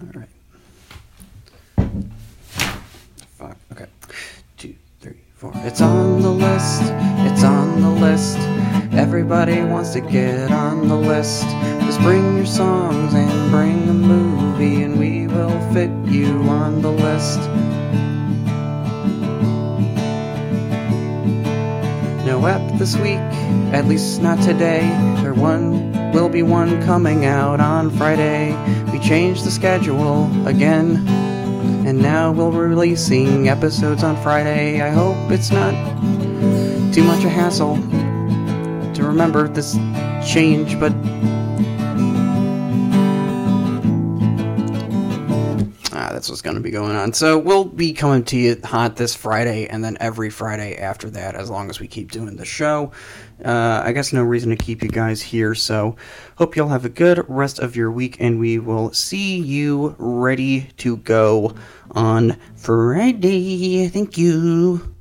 All right. Five. Okay. Two, three, four. It's on the list. It's on the list. Everybody wants to get on the list. Just bring your songs and bring a movie, and we will fit you on the list. No app this week, at least not today. There one will be one coming out on Friday. We changed the schedule again, and now we'll be releasing episodes on Friday. I hope it's not too much a hassle to remember this change, but Ah, that's what's going to be going on. So we'll be coming to you hot this Friday, and then every Friday after that, as long as we keep doing the show. Uh, I guess no reason to keep you guys here. So hope you'll have a good rest of your week, and we will see you ready to go on Friday. Thank you.